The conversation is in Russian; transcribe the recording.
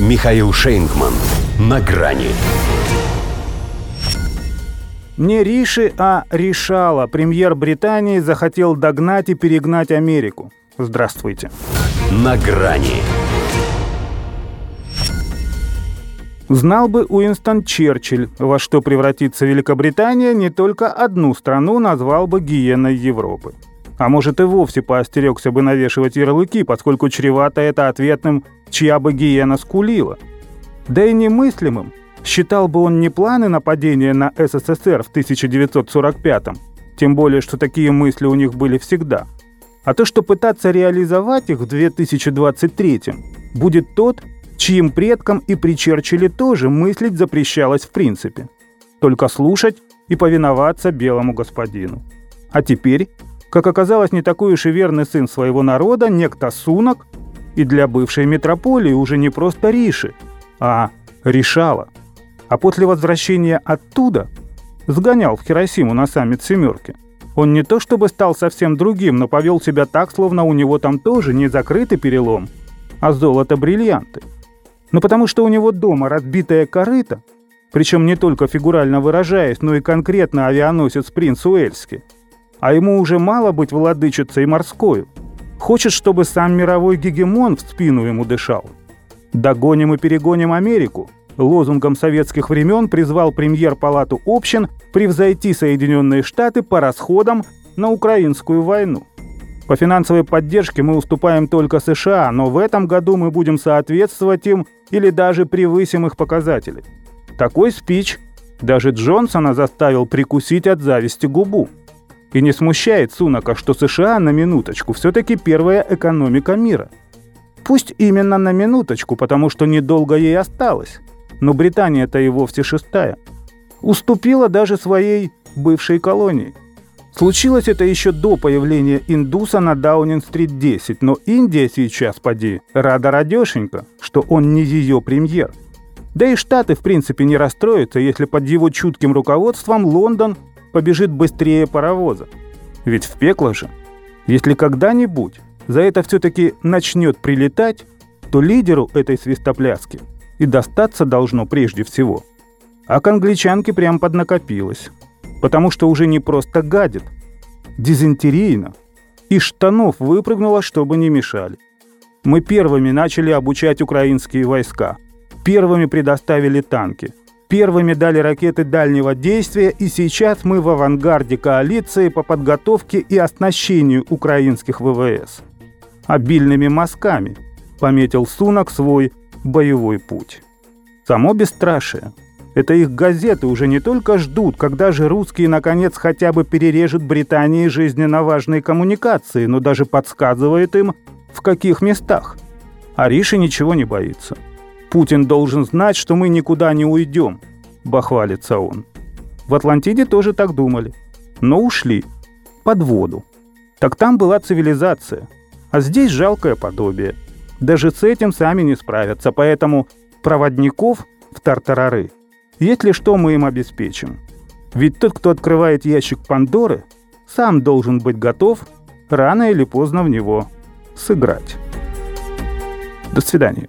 Михаил Шейнгман. На грани. Не Риши, а Решала, премьер Британии, захотел догнать и перегнать Америку. Здравствуйте. На грани. Знал бы Уинстон Черчилль, во что превратится Великобритания, не только одну страну назвал бы гиеной Европы. А может и вовсе поостерегся бы навешивать ярлыки, поскольку чревато это ответным «чья бы гиена скулила». Да и немыслимым считал бы он не планы нападения на СССР в 1945-м, тем более, что такие мысли у них были всегда, а то, что пытаться реализовать их в 2023-м, будет тот, чьим предкам и при Черчилле тоже мыслить запрещалось в принципе. Только слушать и повиноваться белому господину. А теперь, как оказалось, не такой уж и верный сын своего народа, некто Сунок, и для бывшей метрополии уже не просто Риши, а решала. А после возвращения оттуда сгонял в Хиросиму на саммит «семерки». Он не то чтобы стал совсем другим, но повел себя так, словно у него там тоже не закрытый перелом, а золото-бриллианты – но потому что у него дома разбитая корыта, причем не только фигурально выражаясь, но и конкретно авианосец принц Уэльский. А ему уже мало быть владычицей морской. Хочет, чтобы сам мировой гегемон в спину ему дышал. «Догоним и перегоним Америку», лозунгом советских времен призвал премьер Палату общин превзойти Соединенные Штаты по расходам на украинскую войну. По финансовой поддержке мы уступаем только США, но в этом году мы будем соответствовать им или даже превысим их показатели. Такой спич даже Джонсона заставил прикусить от зависти губу. И не смущает Сунака, что США на минуточку все-таки первая экономика мира. Пусть именно на минуточку, потому что недолго ей осталось. Но Британия-то и вовсе шестая. Уступила даже своей бывшей колонии – Случилось это еще до появления индуса на Даунинг-стрит 10, но Индия сейчас, поди, рада радешенько, что он не ее премьер. Да и Штаты, в принципе, не расстроятся, если под его чутким руководством Лондон побежит быстрее паровоза. Ведь в пекло же. Если когда-нибудь за это все-таки начнет прилетать, то лидеру этой свистопляски и достаться должно прежде всего. А к англичанке прям поднакопилось потому что уже не просто гадит, дизентерийно. Из штанов выпрыгнула, чтобы не мешали. Мы первыми начали обучать украинские войска. Первыми предоставили танки. Первыми дали ракеты дальнего действия, и сейчас мы в авангарде коалиции по подготовке и оснащению украинских ВВС. Обильными мазками пометил Сунок свой боевой путь. Само бесстрашие – это их газеты уже не только ждут, когда же русские наконец хотя бы перережут Британии жизненно важные коммуникации, но даже подсказывает им, в каких местах. А Риша ничего не боится. Путин должен знать, что мы никуда не уйдем, бахвалится он. В Атлантиде тоже так думали, но ушли под воду. Так там была цивилизация, а здесь жалкое подобие. Даже с этим сами не справятся, поэтому проводников в тартарары если что, мы им обеспечим. Ведь тот, кто открывает ящик Пандоры, сам должен быть готов рано или поздно в него сыграть. До свидания.